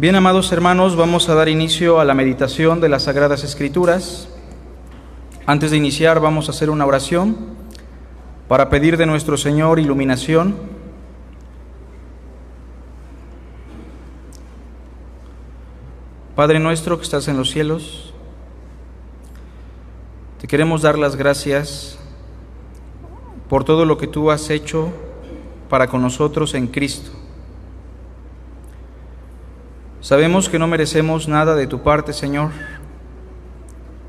Bien, amados hermanos, vamos a dar inicio a la meditación de las Sagradas Escrituras. Antes de iniciar, vamos a hacer una oración para pedir de nuestro Señor iluminación. Padre nuestro que estás en los cielos, te queremos dar las gracias por todo lo que tú has hecho para con nosotros en Cristo. Sabemos que no merecemos nada de tu parte, Señor,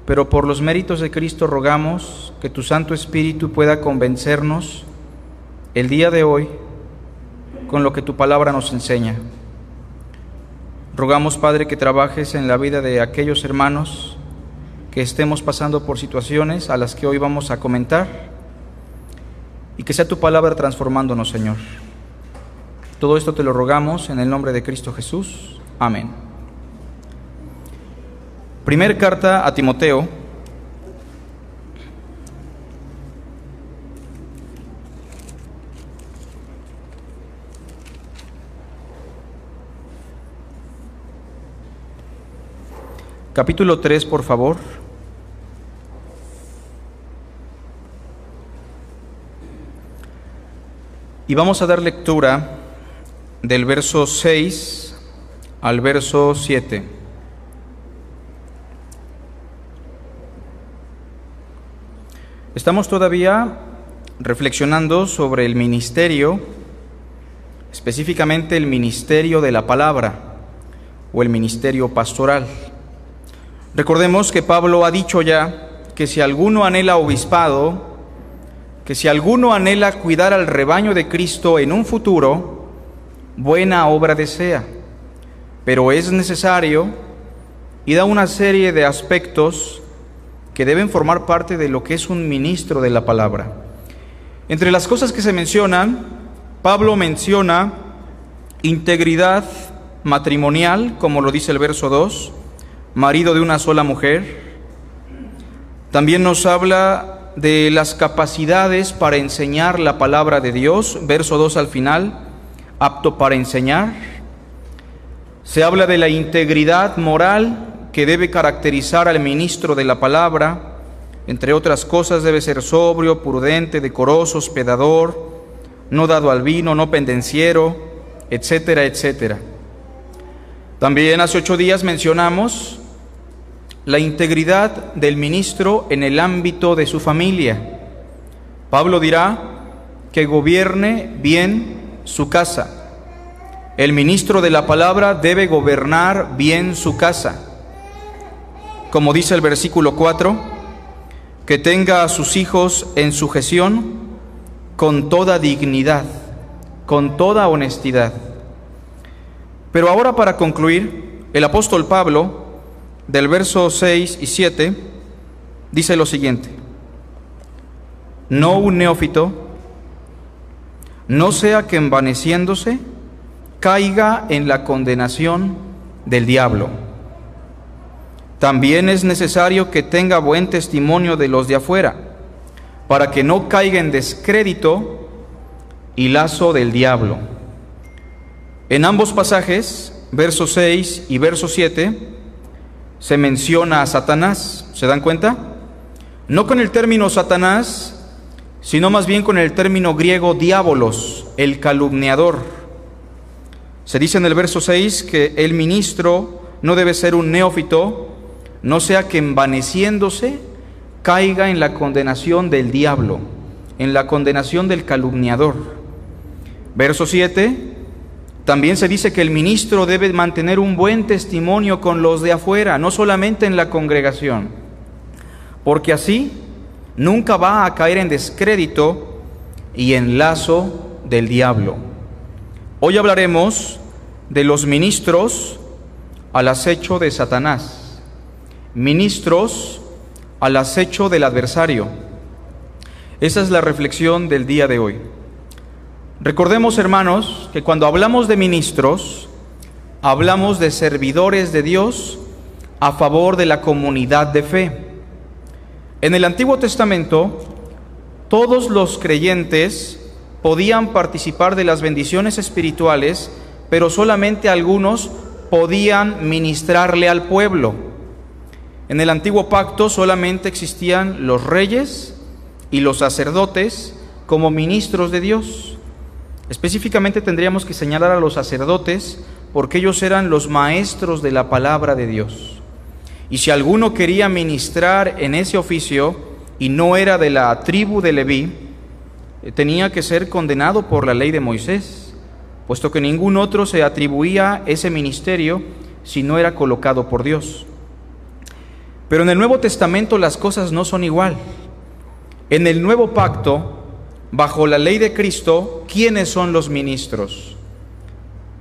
pero por los méritos de Cristo rogamos que tu Santo Espíritu pueda convencernos el día de hoy con lo que tu palabra nos enseña. Rogamos, Padre, que trabajes en la vida de aquellos hermanos que estemos pasando por situaciones a las que hoy vamos a comentar y que sea tu palabra transformándonos, Señor. Todo esto te lo rogamos en el nombre de Cristo Jesús. Amén. Primer carta a Timoteo. Capítulo 3, por favor. Y vamos a dar lectura del verso 6 al verso 7. Estamos todavía reflexionando sobre el ministerio, específicamente el ministerio de la palabra o el ministerio pastoral. Recordemos que Pablo ha dicho ya que si alguno anhela obispado, que si alguno anhela cuidar al rebaño de Cristo en un futuro, buena obra desea pero es necesario y da una serie de aspectos que deben formar parte de lo que es un ministro de la palabra. Entre las cosas que se mencionan, Pablo menciona integridad matrimonial, como lo dice el verso 2, marido de una sola mujer. También nos habla de las capacidades para enseñar la palabra de Dios, verso 2 al final, apto para enseñar. Se habla de la integridad moral que debe caracterizar al ministro de la palabra. Entre otras cosas debe ser sobrio, prudente, decoroso, hospedador, no dado al vino, no pendenciero, etcétera, etcétera. También hace ocho días mencionamos la integridad del ministro en el ámbito de su familia. Pablo dirá que gobierne bien su casa. El ministro de la palabra debe gobernar bien su casa. Como dice el versículo 4, que tenga a sus hijos en sujeción con toda dignidad, con toda honestidad. Pero ahora para concluir, el apóstol Pablo, del verso 6 y 7, dice lo siguiente, no un neófito, no sea que envaneciéndose, caiga en la condenación del diablo. También es necesario que tenga buen testimonio de los de afuera, para que no caiga en descrédito y lazo del diablo. En ambos pasajes, verso 6 y verso 7, se menciona a Satanás. ¿Se dan cuenta? No con el término Satanás, sino más bien con el término griego diabolos, el calumniador se dice en el verso 6 que el ministro no debe ser un neófito, no sea que envaneciéndose caiga en la condenación del diablo, en la condenación del calumniador. Verso 7, también se dice que el ministro debe mantener un buen testimonio con los de afuera, no solamente en la congregación, porque así nunca va a caer en descrédito y en lazo del diablo. Hoy hablaremos de los ministros al acecho de Satanás, ministros al acecho del adversario. Esa es la reflexión del día de hoy. Recordemos, hermanos, que cuando hablamos de ministros, hablamos de servidores de Dios a favor de la comunidad de fe. En el Antiguo Testamento, todos los creyentes podían participar de las bendiciones espirituales, pero solamente algunos podían ministrarle al pueblo. En el antiguo pacto solamente existían los reyes y los sacerdotes como ministros de Dios. Específicamente tendríamos que señalar a los sacerdotes porque ellos eran los maestros de la palabra de Dios. Y si alguno quería ministrar en ese oficio y no era de la tribu de Leví, tenía que ser condenado por la ley de Moisés, puesto que ningún otro se atribuía ese ministerio si no era colocado por Dios. Pero en el Nuevo Testamento las cosas no son igual. En el Nuevo Pacto, bajo la ley de Cristo, ¿quiénes son los ministros?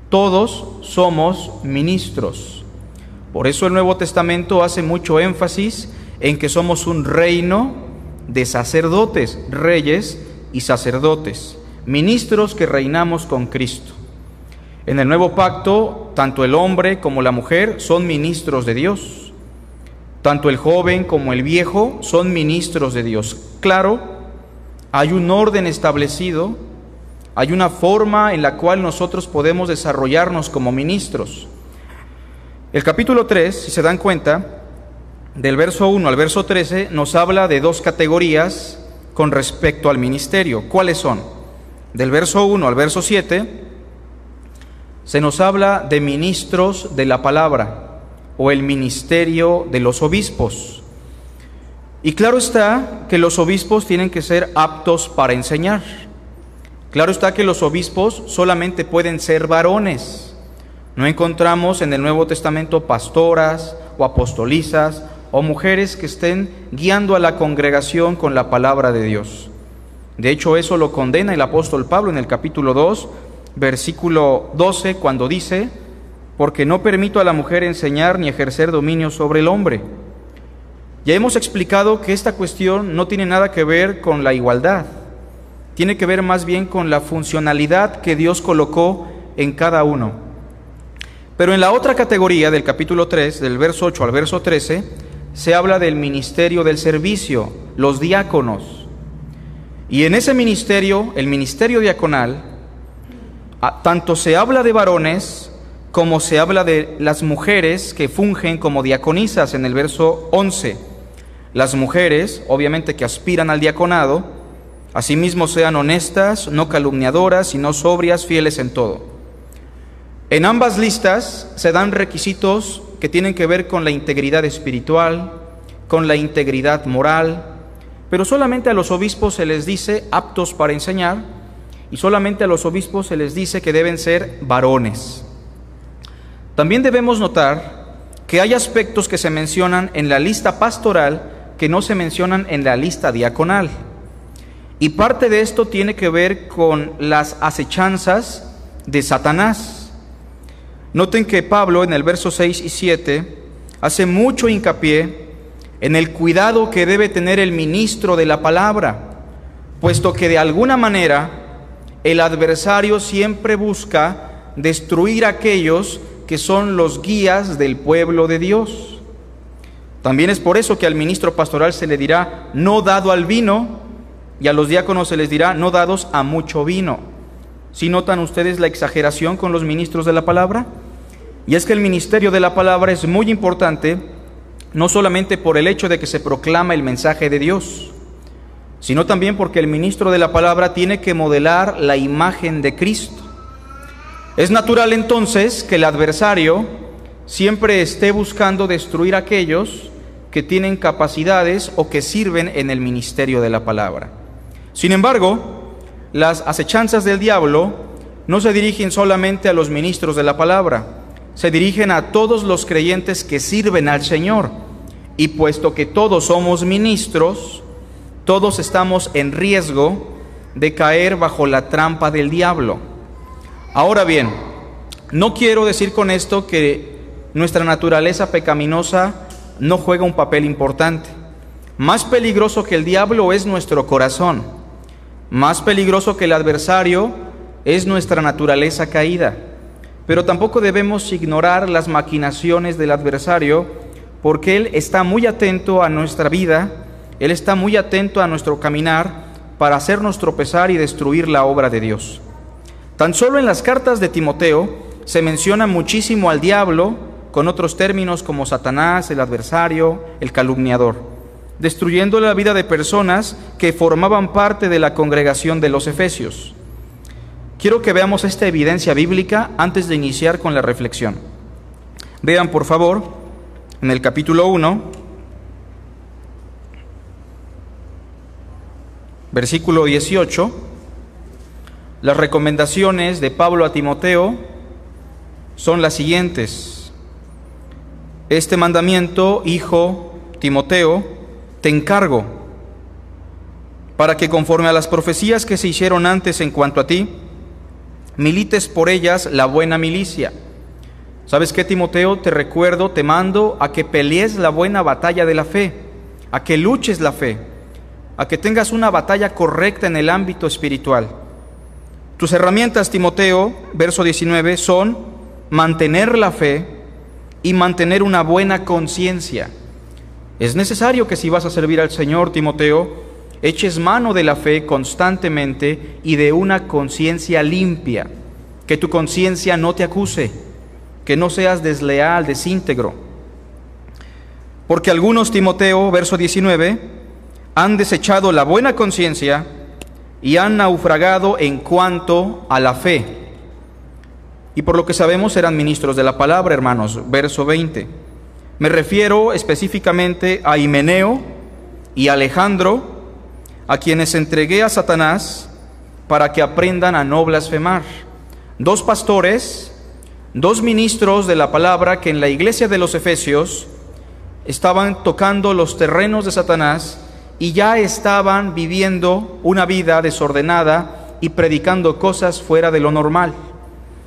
Todos somos ministros. Por eso el Nuevo Testamento hace mucho énfasis en que somos un reino de sacerdotes, reyes y sacerdotes, ministros que reinamos con Cristo. En el nuevo pacto, tanto el hombre como la mujer son ministros de Dios. Tanto el joven como el viejo son ministros de Dios. Claro, hay un orden establecido, hay una forma en la cual nosotros podemos desarrollarnos como ministros. El capítulo 3, si se dan cuenta, del verso 1 al verso 13, nos habla de dos categorías con respecto al ministerio. ¿Cuáles son? Del verso 1 al verso 7 se nos habla de ministros de la palabra o el ministerio de los obispos. Y claro está que los obispos tienen que ser aptos para enseñar. Claro está que los obispos solamente pueden ser varones. No encontramos en el Nuevo Testamento pastoras o apostolizas o mujeres que estén guiando a la congregación con la palabra de Dios. De hecho, eso lo condena el apóstol Pablo en el capítulo 2, versículo 12, cuando dice, porque no permito a la mujer enseñar ni ejercer dominio sobre el hombre. Ya hemos explicado que esta cuestión no tiene nada que ver con la igualdad, tiene que ver más bien con la funcionalidad que Dios colocó en cada uno. Pero en la otra categoría del capítulo 3, del verso 8 al verso 13, se habla del ministerio del servicio, los diáconos. Y en ese ministerio, el ministerio diaconal, tanto se habla de varones como se habla de las mujeres que fungen como diaconisas en el verso 11. Las mujeres, obviamente que aspiran al diaconado, asimismo sean honestas, no calumniadoras, sino sobrias, fieles en todo. En ambas listas se dan requisitos que tienen que ver con la integridad espiritual, con la integridad moral, pero solamente a los obispos se les dice aptos para enseñar y solamente a los obispos se les dice que deben ser varones. También debemos notar que hay aspectos que se mencionan en la lista pastoral que no se mencionan en la lista diaconal. Y parte de esto tiene que ver con las acechanzas de Satanás. Noten que Pablo en el verso 6 y 7 hace mucho hincapié en el cuidado que debe tener el ministro de la palabra, puesto que de alguna manera el adversario siempre busca destruir a aquellos que son los guías del pueblo de Dios. También es por eso que al ministro pastoral se le dirá no dado al vino y a los diáconos se les dirá no dados a mucho vino. ¿Sí notan ustedes la exageración con los ministros de la palabra? Y es que el ministerio de la palabra es muy importante, no solamente por el hecho de que se proclama el mensaje de Dios, sino también porque el ministro de la palabra tiene que modelar la imagen de Cristo. Es natural entonces que el adversario siempre esté buscando destruir a aquellos que tienen capacidades o que sirven en el ministerio de la palabra. Sin embargo, las acechanzas del diablo no se dirigen solamente a los ministros de la palabra, se dirigen a todos los creyentes que sirven al Señor. Y puesto que todos somos ministros, todos estamos en riesgo de caer bajo la trampa del diablo. Ahora bien, no quiero decir con esto que nuestra naturaleza pecaminosa no juega un papel importante. Más peligroso que el diablo es nuestro corazón. Más peligroso que el adversario es nuestra naturaleza caída, pero tampoco debemos ignorar las maquinaciones del adversario porque Él está muy atento a nuestra vida, Él está muy atento a nuestro caminar para hacernos tropezar y destruir la obra de Dios. Tan solo en las cartas de Timoteo se menciona muchísimo al diablo con otros términos como Satanás, el adversario, el calumniador, destruyendo la vida de personas que formaban parte de la congregación de los Efesios. Quiero que veamos esta evidencia bíblica antes de iniciar con la reflexión. Vean por favor en el capítulo 1, versículo 18, las recomendaciones de Pablo a Timoteo son las siguientes. Este mandamiento, hijo Timoteo, te encargo para que conforme a las profecías que se hicieron antes en cuanto a ti, milites por ellas la buena milicia. ¿Sabes qué, Timoteo? Te recuerdo, te mando a que pelees la buena batalla de la fe, a que luches la fe, a que tengas una batalla correcta en el ámbito espiritual. Tus herramientas, Timoteo, verso 19, son mantener la fe y mantener una buena conciencia. Es necesario que si vas a servir al Señor, Timoteo, eches mano de la fe constantemente y de una conciencia limpia, que tu conciencia no te acuse, que no seas desleal, desíntegro. Porque algunos, Timoteo, verso 19, han desechado la buena conciencia y han naufragado en cuanto a la fe. Y por lo que sabemos eran ministros de la palabra, hermanos, verso 20. Me refiero específicamente a Himeneo y Alejandro, a quienes entregué a Satanás para que aprendan a no blasfemar. Dos pastores, dos ministros de la palabra que en la iglesia de los Efesios estaban tocando los terrenos de Satanás y ya estaban viviendo una vida desordenada y predicando cosas fuera de lo normal.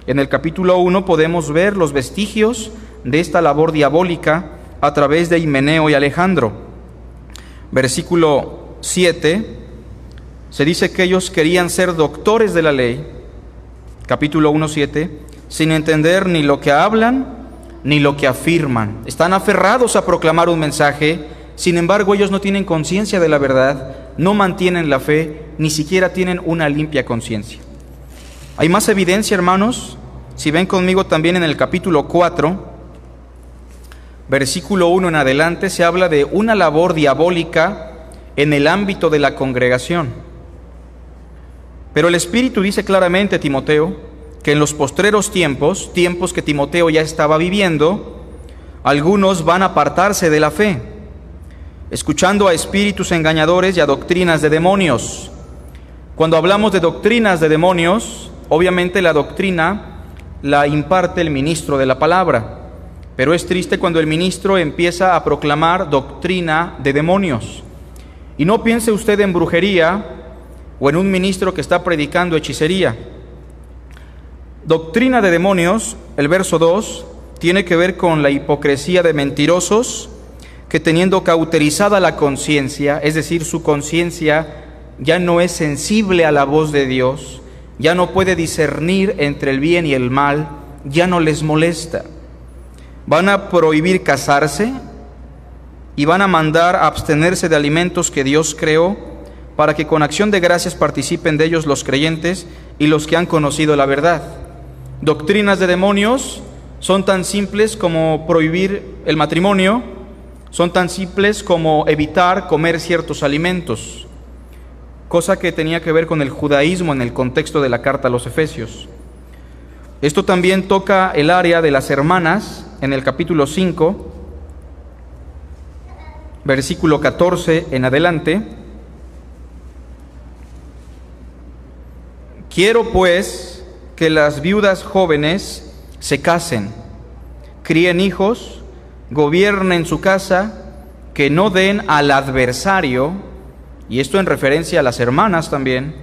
En el capítulo 1 podemos ver los vestigios de esta labor diabólica a través de Himeneo y Alejandro. Versículo 7, se dice que ellos querían ser doctores de la ley, capítulo 1, 7, sin entender ni lo que hablan ni lo que afirman. Están aferrados a proclamar un mensaje, sin embargo ellos no tienen conciencia de la verdad, no mantienen la fe, ni siquiera tienen una limpia conciencia. Hay más evidencia, hermanos, si ven conmigo también en el capítulo 4, versículo 1 en adelante, se habla de una labor diabólica en el ámbito de la congregación. Pero el Espíritu dice claramente, Timoteo, que en los postreros tiempos, tiempos que Timoteo ya estaba viviendo, algunos van a apartarse de la fe, escuchando a espíritus engañadores y a doctrinas de demonios. Cuando hablamos de doctrinas de demonios, obviamente la doctrina la imparte el ministro de la palabra, pero es triste cuando el ministro empieza a proclamar doctrina de demonios. Y no piense usted en brujería o en un ministro que está predicando hechicería. Doctrina de demonios, el verso 2, tiene que ver con la hipocresía de mentirosos que teniendo cauterizada la conciencia, es decir, su conciencia ya no es sensible a la voz de Dios, ya no puede discernir entre el bien y el mal, ya no les molesta. Van a prohibir casarse, y van a mandar a abstenerse de alimentos que Dios creó para que con acción de gracias participen de ellos los creyentes y los que han conocido la verdad. Doctrinas de demonios son tan simples como prohibir el matrimonio, son tan simples como evitar comer ciertos alimentos, cosa que tenía que ver con el judaísmo en el contexto de la carta a los Efesios. Esto también toca el área de las hermanas en el capítulo 5, versículo 14 en adelante. Quiero pues que las viudas jóvenes se casen, críen hijos, gobiernen su casa, que no den al adversario, y esto en referencia a las hermanas también,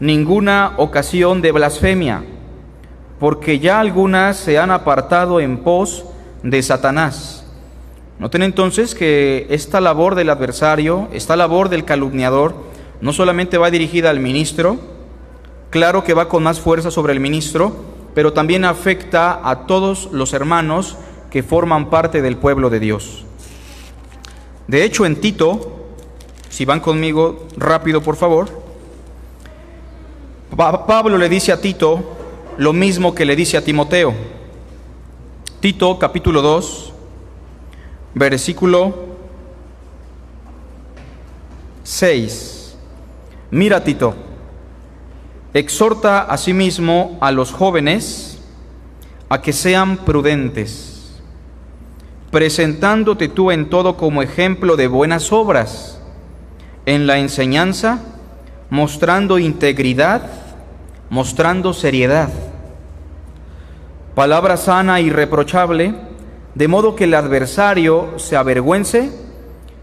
ninguna ocasión de blasfemia, porque ya algunas se han apartado en pos de Satanás Noten entonces que esta labor del adversario, esta labor del calumniador, no solamente va dirigida al ministro, claro que va con más fuerza sobre el ministro, pero también afecta a todos los hermanos que forman parte del pueblo de Dios. De hecho, en Tito, si van conmigo rápido por favor, Pablo le dice a Tito lo mismo que le dice a Timoteo. Tito capítulo 2, versículo 6. Mira Tito, exhorta asimismo a los jóvenes a que sean prudentes, presentándote tú en todo como ejemplo de buenas obras, en la enseñanza, mostrando integridad, mostrando seriedad, palabra sana y reprochable, de modo que el adversario se avergüence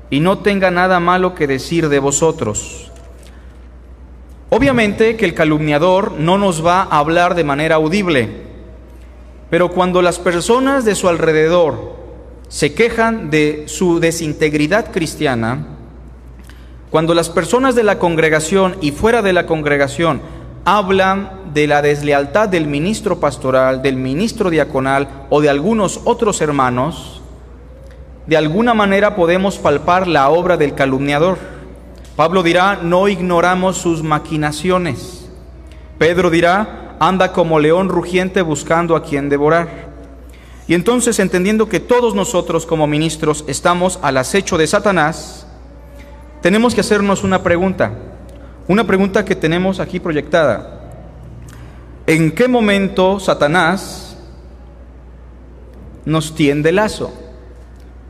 y no tenga nada malo que decir de vosotros. Obviamente que el calumniador no nos va a hablar de manera audible, pero cuando las personas de su alrededor se quejan de su desintegridad cristiana, cuando las personas de la congregación y fuera de la congregación hablan de la deslealtad del ministro pastoral, del ministro diaconal o de algunos otros hermanos, de alguna manera podemos palpar la obra del calumniador. Pablo dirá, no ignoramos sus maquinaciones. Pedro dirá, anda como león rugiente buscando a quien devorar. Y entonces, entendiendo que todos nosotros como ministros estamos al acecho de Satanás, tenemos que hacernos una pregunta, una pregunta que tenemos aquí proyectada. ¿En qué momento Satanás nos tiende lazo?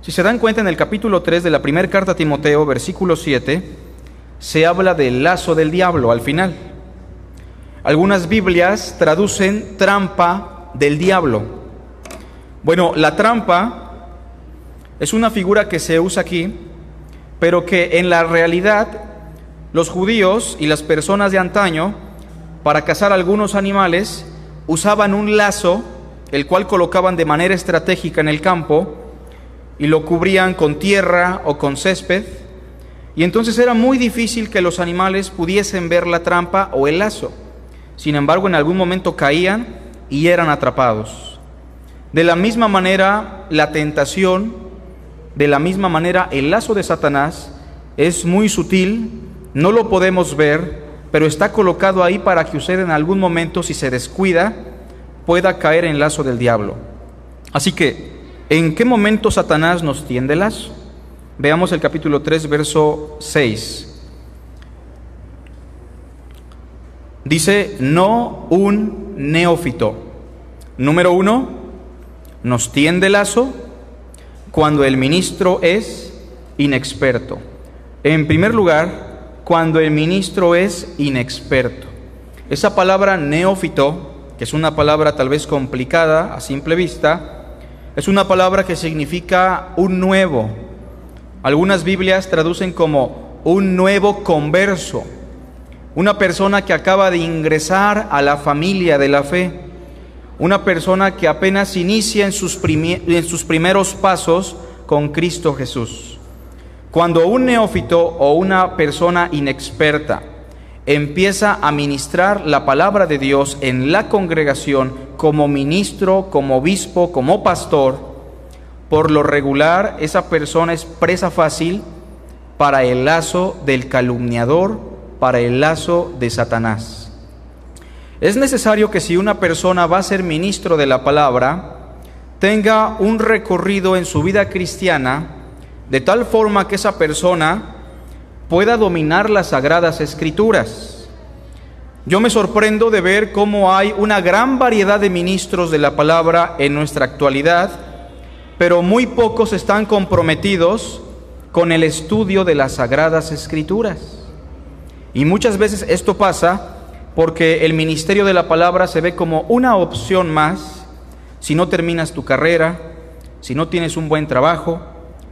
Si se dan cuenta en el capítulo 3 de la primera carta a Timoteo, versículo 7, se habla del lazo del diablo al final. Algunas Biblias traducen trampa del diablo. Bueno, la trampa es una figura que se usa aquí pero que en la realidad los judíos y las personas de antaño, para cazar algunos animales, usaban un lazo, el cual colocaban de manera estratégica en el campo, y lo cubrían con tierra o con césped, y entonces era muy difícil que los animales pudiesen ver la trampa o el lazo. Sin embargo, en algún momento caían y eran atrapados. De la misma manera, la tentación de la misma manera, el lazo de Satanás es muy sutil, no lo podemos ver, pero está colocado ahí para que usted en algún momento, si se descuida, pueda caer en lazo del diablo. Así que, ¿en qué momento Satanás nos tiende lazo? Veamos el capítulo 3, verso 6. Dice, no un neófito. Número uno, nos tiende lazo cuando el ministro es inexperto. En primer lugar, cuando el ministro es inexperto. Esa palabra neófito, que es una palabra tal vez complicada a simple vista, es una palabra que significa un nuevo. Algunas Biblias traducen como un nuevo converso, una persona que acaba de ingresar a la familia de la fe una persona que apenas inicia en sus, en sus primeros pasos con Cristo Jesús. Cuando un neófito o una persona inexperta empieza a ministrar la palabra de Dios en la congregación como ministro, como obispo, como pastor, por lo regular esa persona es presa fácil para el lazo del calumniador, para el lazo de Satanás. Es necesario que si una persona va a ser ministro de la palabra, tenga un recorrido en su vida cristiana de tal forma que esa persona pueda dominar las sagradas escrituras. Yo me sorprendo de ver cómo hay una gran variedad de ministros de la palabra en nuestra actualidad, pero muy pocos están comprometidos con el estudio de las sagradas escrituras. Y muchas veces esto pasa porque el ministerio de la palabra se ve como una opción más si no terminas tu carrera, si no tienes un buen trabajo.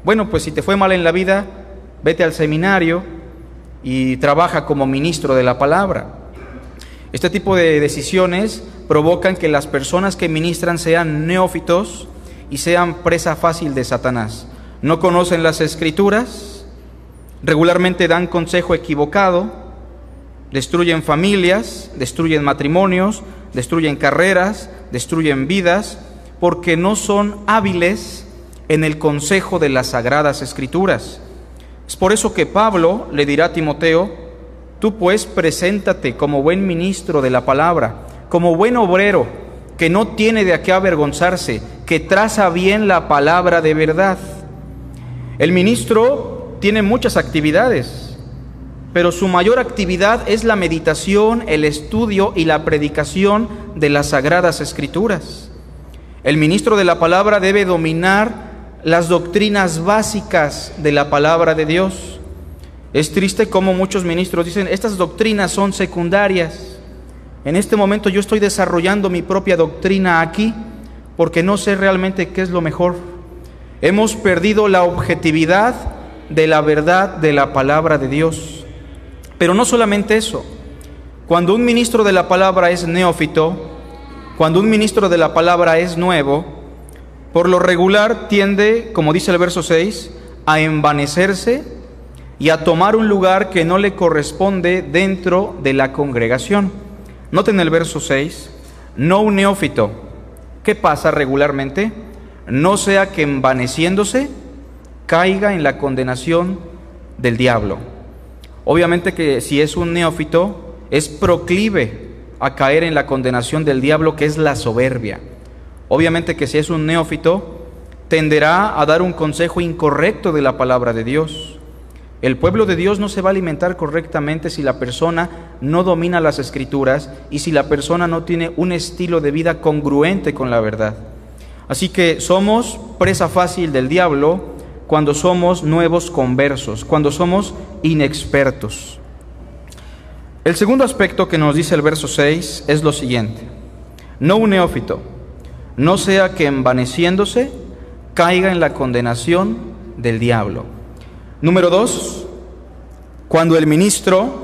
Bueno, pues si te fue mal en la vida, vete al seminario y trabaja como ministro de la palabra. Este tipo de decisiones provocan que las personas que ministran sean neófitos y sean presa fácil de Satanás. No conocen las escrituras, regularmente dan consejo equivocado, destruyen familias, destruyen matrimonios, destruyen carreras, destruyen vidas, porque no son hábiles en el consejo de las sagradas escrituras. Es por eso que Pablo le dirá a Timoteo, tú pues preséntate como buen ministro de la palabra, como buen obrero, que no tiene de qué avergonzarse, que traza bien la palabra de verdad. El ministro tiene muchas actividades, pero su mayor actividad es la meditación, el estudio y la predicación de las sagradas escrituras. El ministro de la palabra debe dominar las doctrinas básicas de la palabra de Dios. Es triste como muchos ministros dicen, estas doctrinas son secundarias. En este momento yo estoy desarrollando mi propia doctrina aquí porque no sé realmente qué es lo mejor. Hemos perdido la objetividad de la verdad de la palabra de Dios. Pero no solamente eso. Cuando un ministro de la palabra es neófito, cuando un ministro de la palabra es nuevo, por lo regular tiende, como dice el verso 6, a envanecerse y a tomar un lugar que no le corresponde dentro de la congregación. Noten el verso 6, no un neófito. ¿Qué pasa regularmente? No sea que envaneciéndose caiga en la condenación del diablo. Obviamente que si es un neófito, es proclive a caer en la condenación del diablo, que es la soberbia. Obviamente que si es un neófito, tenderá a dar un consejo incorrecto de la palabra de Dios. El pueblo de Dios no se va a alimentar correctamente si la persona no domina las escrituras y si la persona no tiene un estilo de vida congruente con la verdad. Así que somos presa fácil del diablo cuando somos nuevos conversos, cuando somos inexpertos. El segundo aspecto que nos dice el verso 6 es lo siguiente. No un neófito, no sea que envaneciéndose caiga en la condenación del diablo. Número dos, cuando el ministro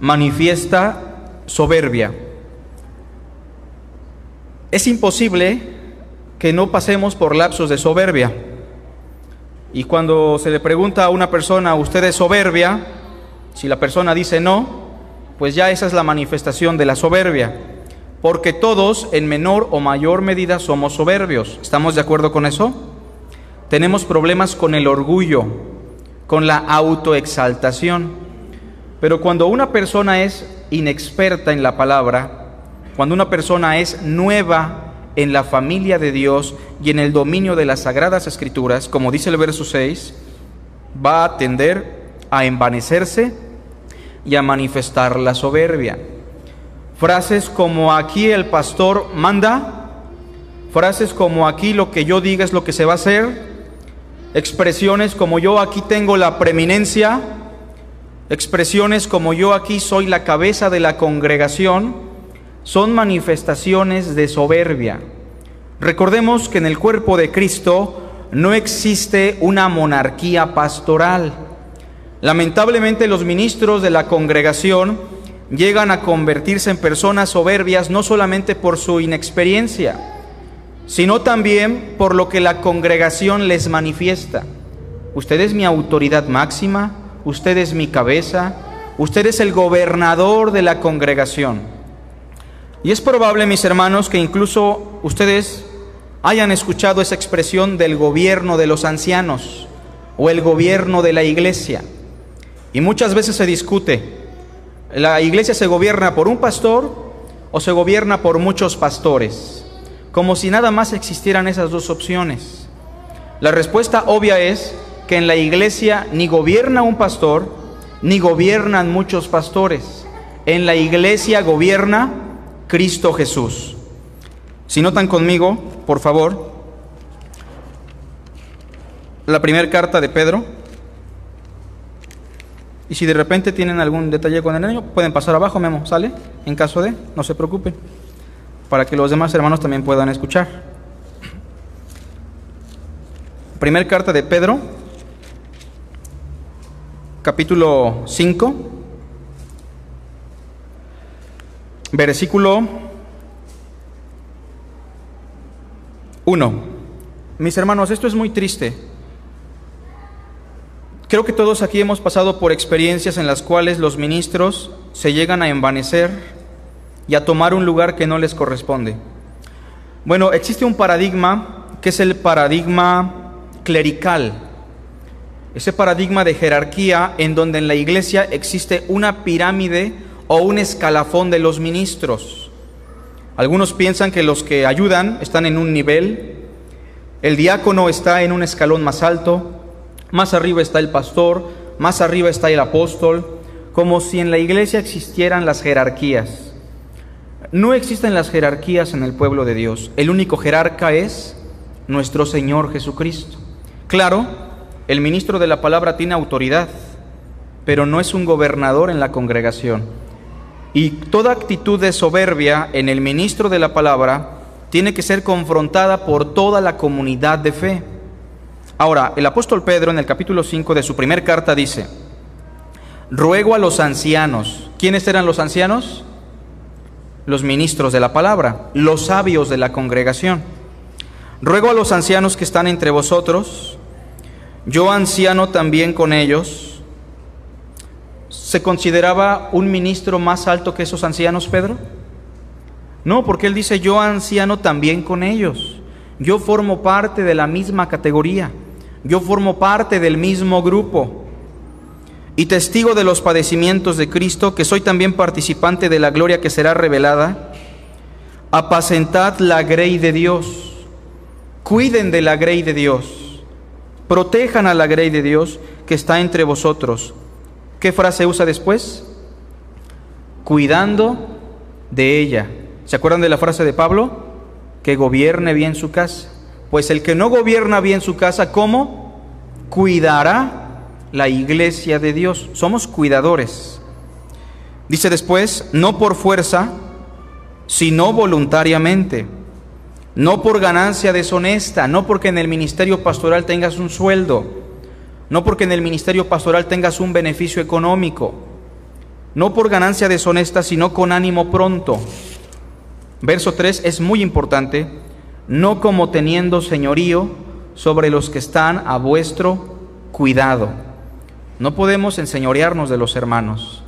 manifiesta soberbia. Es imposible que no pasemos por lapsos de soberbia. Y cuando se le pregunta a una persona, ¿usted es soberbia? Si la persona dice no, pues ya esa es la manifestación de la soberbia. Porque todos en menor o mayor medida somos soberbios. ¿Estamos de acuerdo con eso? Tenemos problemas con el orgullo, con la autoexaltación. Pero cuando una persona es inexperta en la palabra, cuando una persona es nueva en la familia de Dios y en el dominio de las sagradas escrituras, como dice el verso 6, va a tender a envanecerse y a manifestar la soberbia. Frases como aquí el pastor manda, frases como aquí lo que yo diga es lo que se va a hacer, expresiones como yo aquí tengo la preeminencia, expresiones como yo aquí soy la cabeza de la congregación, son manifestaciones de soberbia. Recordemos que en el cuerpo de Cristo no existe una monarquía pastoral. Lamentablemente los ministros de la congregación llegan a convertirse en personas soberbias no solamente por su inexperiencia, sino también por lo que la congregación les manifiesta. Usted es mi autoridad máxima, usted es mi cabeza, usted es el gobernador de la congregación. Y es probable, mis hermanos, que incluso ustedes hayan escuchado esa expresión del gobierno de los ancianos o el gobierno de la iglesia. Y muchas veces se discute, ¿la iglesia se gobierna por un pastor o se gobierna por muchos pastores? como si nada más existieran esas dos opciones. La respuesta obvia es que en la iglesia ni gobierna un pastor, ni gobiernan muchos pastores. En la iglesia gobierna Cristo Jesús. Si notan conmigo, por favor, la primera carta de Pedro. Y si de repente tienen algún detalle con el niño, pueden pasar abajo, Memo, ¿sale? En caso de, no se preocupen para que los demás hermanos también puedan escuchar. Primer carta de Pedro, capítulo 5, versículo 1. Mis hermanos, esto es muy triste. Creo que todos aquí hemos pasado por experiencias en las cuales los ministros se llegan a envanecer y a tomar un lugar que no les corresponde. Bueno, existe un paradigma que es el paradigma clerical, ese paradigma de jerarquía en donde en la iglesia existe una pirámide o un escalafón de los ministros. Algunos piensan que los que ayudan están en un nivel, el diácono está en un escalón más alto, más arriba está el pastor, más arriba está el apóstol, como si en la iglesia existieran las jerarquías. No existen las jerarquías en el pueblo de Dios. El único jerarca es nuestro Señor Jesucristo. Claro, el ministro de la palabra tiene autoridad, pero no es un gobernador en la congregación. Y toda actitud de soberbia en el ministro de la palabra tiene que ser confrontada por toda la comunidad de fe. Ahora, el apóstol Pedro en el capítulo 5 de su primer carta dice, ruego a los ancianos, ¿quiénes eran los ancianos? Los ministros de la palabra, los sabios de la congregación. Ruego a los ancianos que están entre vosotros, yo anciano también con ellos, ¿se consideraba un ministro más alto que esos ancianos, Pedro? No, porque él dice, yo anciano también con ellos. Yo formo parte de la misma categoría. Yo formo parte del mismo grupo. Y testigo de los padecimientos de Cristo, que soy también participante de la gloria que será revelada. Apacentad la grey de Dios. Cuiden de la grey de Dios. Protejan a la grey de Dios que está entre vosotros. ¿Qué frase usa después? Cuidando de ella ¿Se acuerdan de la frase de Pablo? Que gobierne bien su casa. Pues el que no gobierna bien su casa, ¿cómo? Cuidará la iglesia de Dios. Somos cuidadores. Dice después, no por fuerza, sino voluntariamente. No por ganancia deshonesta, no porque en el ministerio pastoral tengas un sueldo, no porque en el ministerio pastoral tengas un beneficio económico, no por ganancia deshonesta, sino con ánimo pronto Verso 3 es muy importante, no como teniendo señorío sobre los que están a vuestro cuidado. No podemos enseñorearnos de los hermanos,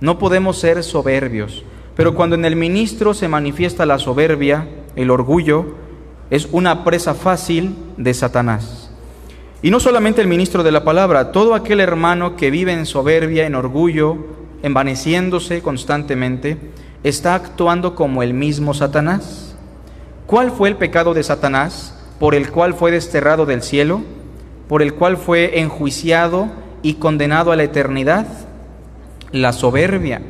no podemos ser soberbios, pero cuando en el ministro se manifiesta la soberbia, el orgullo, es una presa fácil de Satanás. Y no solamente el ministro de la palabra, todo aquel hermano que vive en soberbia, en orgullo, envaneciéndose constantemente, está actuando como el mismo Satanás. ¿Cuál fue el pecado de Satanás por el cual fue desterrado del cielo, por el cual fue enjuiciado y condenado a la eternidad? La soberbia.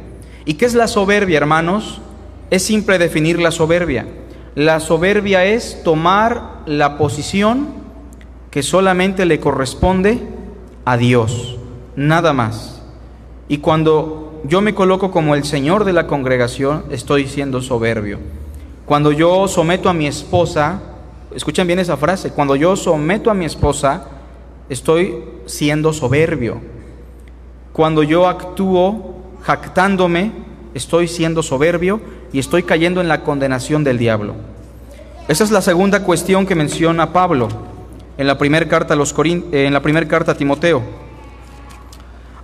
¿Y qué es la soberbia, hermanos? Es simple definir la soberbia. La soberbia es tomar la posición que solamente le corresponde a Dios, nada más. Y cuando yo me coloco como el Señor de la congregación, estoy siendo soberbio. Cuando yo someto a mi esposa, escuchen bien esa frase, cuando yo someto a mi esposa, estoy siendo soberbio. Cuando yo actúo jactándome, estoy siendo soberbio y estoy cayendo en la condenación del diablo. Esa es la segunda cuestión que menciona Pablo en la primera carta a los en la primera carta a Timoteo.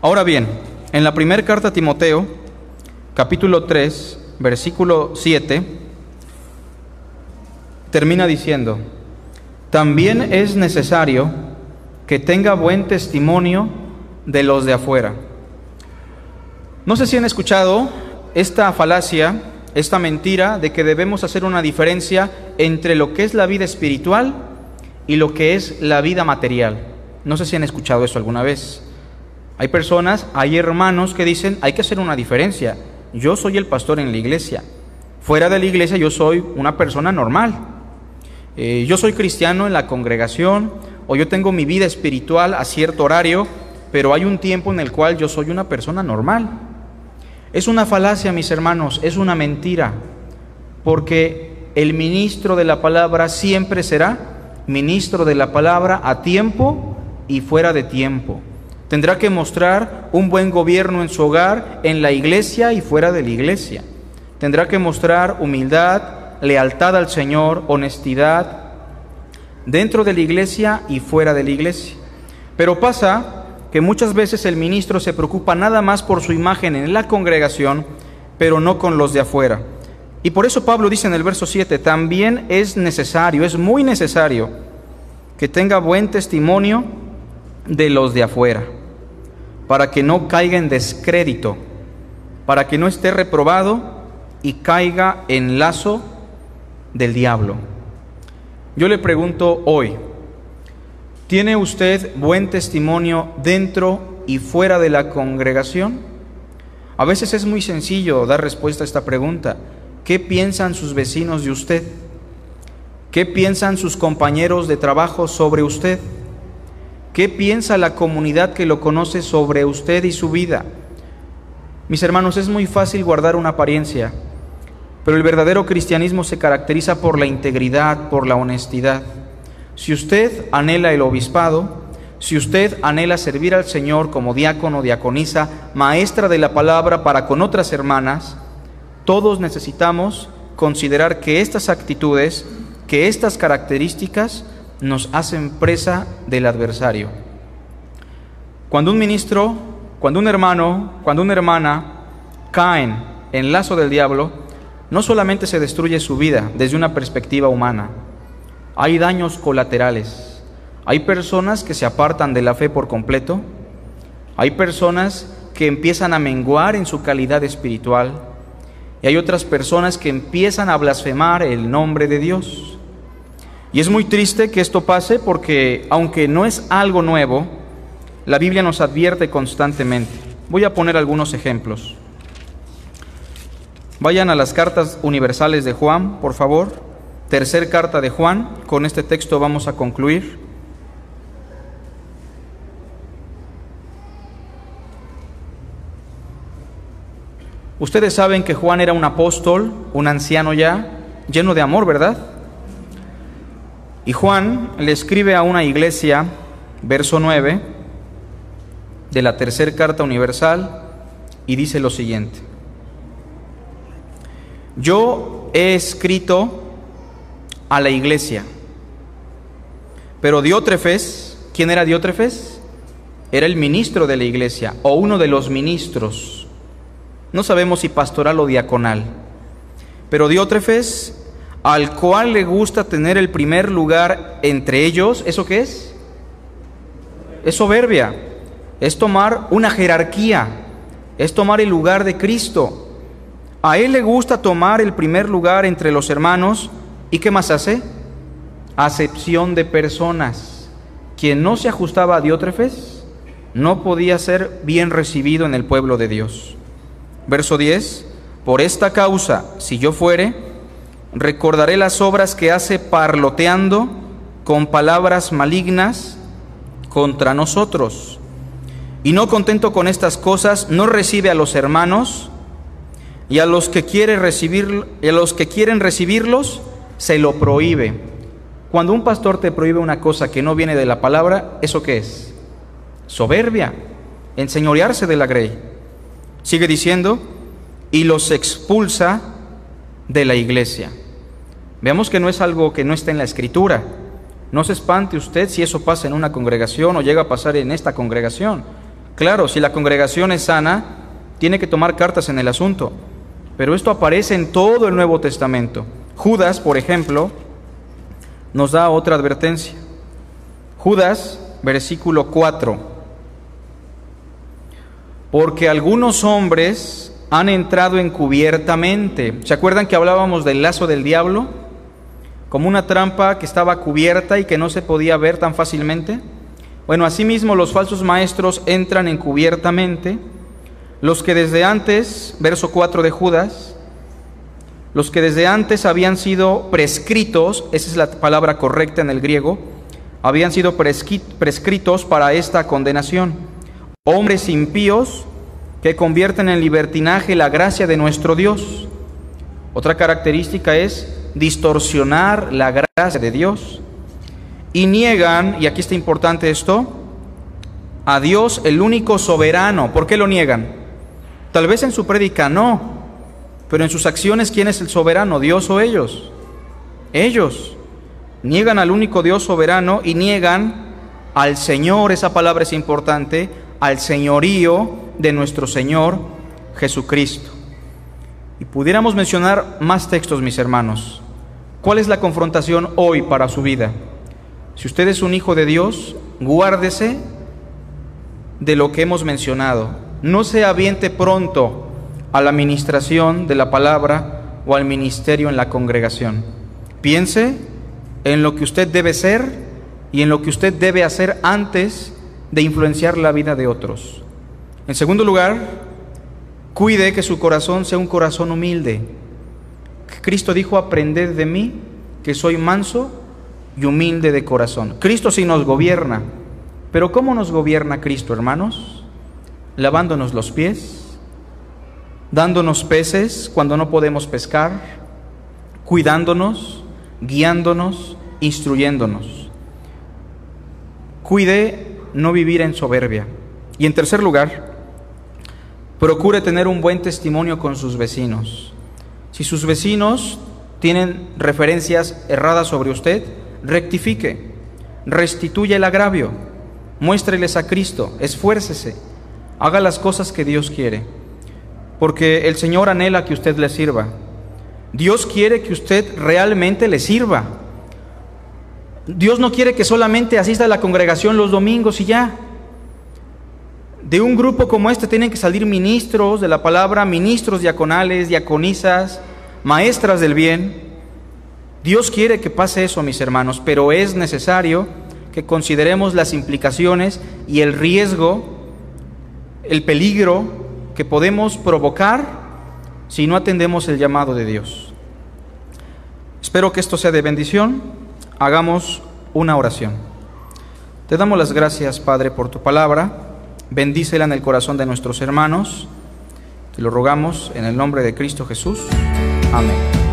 Ahora bien, en la primera carta a Timoteo, capítulo 3, versículo 7, termina diciendo, también es necesario que tenga buen testimonio de los de afuera. No sé si han escuchado esta falacia, esta mentira de que debemos hacer una diferencia entre lo que es la vida espiritual y lo que es la vida material. No sé si han escuchado eso alguna vez. Hay personas, hay hermanos que dicen, hay que hacer una diferencia. Yo soy el pastor en la iglesia. Fuera de la iglesia yo soy una persona normal. Eh, yo soy cristiano en la congregación o yo tengo mi vida espiritual a cierto horario, pero hay un tiempo en el cual yo soy una persona normal. Es una falacia, mis hermanos, es una mentira, porque el ministro de la palabra siempre será ministro de la palabra a tiempo y fuera de tiempo. Tendrá que mostrar un buen gobierno en su hogar, en la iglesia y fuera de la iglesia. Tendrá que mostrar humildad, lealtad al Señor, honestidad, dentro de la iglesia y fuera de la iglesia. Pero pasa que muchas veces el ministro se preocupa nada más por su imagen en la congregación, pero no con los de afuera. Y por eso Pablo dice en el verso 7, también es necesario, es muy necesario que tenga buen testimonio de los de afuera, para que no caiga en descrédito para que no esté reprobado y caiga en lazo del diablo. Yo le pregunto hoy, ¿tiene usted buen testimonio dentro y fuera de la congregación? A veces es muy sencillo dar respuesta a esta pregunta. ¿Qué piensan sus vecinos de usted? ¿Qué piensan sus compañeros de trabajo sobre usted? ¿Qué piensa la comunidad que lo conoce sobre usted y su vida? Mis hermanos, es muy fácil guardar una apariencia, pero el verdadero cristianismo se caracteriza por la integridad, por la honestidad. Si usted anhela el obispado, si usted anhela servir al Señor como diácono, diaconisa, maestra de la palabra para con otras hermanas, todos necesitamos considerar que estas actitudes, que estas características nos hacen presa del adversario. Cuando un ministro cuando un hermano, cuando una hermana caen en lazo del diablo, no solamente se destruye su vida desde una perspectiva humana, hay daños colaterales. Hay personas que se apartan de la fe por completo, hay personas que empiezan a menguar en su calidad espiritual y hay otras personas que empiezan a blasfemar el nombre de Dios. Y es muy triste que esto pase porque aunque no es algo nuevo, la Biblia nos advierte constantemente. Voy a poner algunos ejemplos. Vayan a las cartas universales de Juan, por favor. Tercer carta de Juan. Con este texto vamos a concluir. Ustedes saben que Juan era un apóstol, un anciano ya, lleno de amor, ¿verdad? Y Juan le escribe a una iglesia, verso 9, de la tercera carta universal y dice lo siguiente. Yo he escrito a la iglesia, pero Diótrefes, ¿quién era Diótrefes? Era el ministro de la iglesia o uno de los ministros. No sabemos si pastoral o diaconal. Pero Diótrefes, al cual le gusta tener el primer lugar entre ellos, ¿eso qué es? Es soberbia es tomar una jerarquía, es tomar el lugar de Cristo. A Él le gusta tomar el primer lugar entre los hermanos y ¿qué más hace? Acepción de personas. Quien no se ajustaba a Diótrefes no podía ser bien recibido en el pueblo de Dios. Verso 10, por esta causa, si yo fuere, recordaré las obras que hace parloteando con palabras malignas contra nosotros y no contento con estas cosas, no recibe a los hermanos y a los que quiere recibir, a los que quieren recibirlos se lo prohíbe. Cuando un pastor te prohíbe una cosa que no viene de la palabra, ¿eso qué es? Soberbia, enseñorearse de la grey. Sigue diciendo, y los expulsa de la iglesia. Veamos que no es algo que no está en la escritura. No se espante usted si eso pasa en una congregación o llega a pasar en esta congregación. Claro, si la congregación es sana, tiene que tomar cartas en el asunto. Pero esto aparece en todo el Nuevo Testamento. Judas, por ejemplo, nos da otra advertencia. Judas, versículo 4. Porque algunos hombres han entrado encubiertamente. ¿Se acuerdan que hablábamos del lazo del diablo? Como una trampa que estaba cubierta y que no se podía ver tan fácilmente. Bueno, asimismo los falsos maestros entran encubiertamente, los que desde antes, verso 4 de Judas, los que desde antes habían sido prescritos, esa es la palabra correcta en el griego, habían sido prescritos para esta condenación. Hombres impíos que convierten en libertinaje la gracia de nuestro Dios. Otra característica es distorsionar la gracia de Dios y niegan, y aquí está importante esto, a Dios el único soberano. ¿Por qué lo niegan? Tal vez en su prédica no, pero en sus acciones, ¿quién es el soberano? ¿Dios o ellos? Ellos. Niegan al único Dios soberano y niegan al Señor, esa palabra es importante, al señorío de nuestro Señor Jesucristo. Y pudiéramos mencionar más textos, mis hermanos. ¿Cuál es la confrontación hoy para su vida? Si usted es un hijo de Dios, guárdese de lo que hemos mencionado. No se aviente pronto a la ministración de la palabra o al ministerio en la congregación. Piense en lo que usted debe ser y en lo que usted debe hacer antes de influenciar la vida de otros. En segundo lugar, cuide que su corazón sea un corazón humilde. Cristo dijo, aprended de mí, que soy manso y humilde de corazón. Cristo sí nos gobierna, pero ¿cómo nos gobierna Cristo, hermanos? Lavándonos los pies, dándonos peces cuando no podemos pescar, cuidándonos, guiándonos, instruyéndonos. Cuide no vivir en soberbia. Y en tercer lugar, procure tener un buen testimonio con sus vecinos. Si sus vecinos tienen referencias erradas sobre usted, rectifique, restituya el agravio, muéstreles a Cristo, esfuércese, haga las cosas que Dios quiere, porque el Señor anhela que usted le sirva. Dios quiere que usted realmente le sirva. Dios no quiere que solamente asista a la congregación los domingos y ya. De un grupo como este tienen que salir ministros de la palabra, ministros diaconales, diaconisas, maestras del bien, Dios quiere que pase eso, mis hermanos, pero es necesario que consideremos las implicaciones y el riesgo, el peligro que podemos provocar si no atendemos el llamado de Dios. Espero que esto sea de bendición. Hagamos una oración. Te damos las gracias, Padre, por tu palabra. Bendícela en el corazón de nuestros hermanos. Te lo rogamos en el nombre de Cristo Jesús. Amén.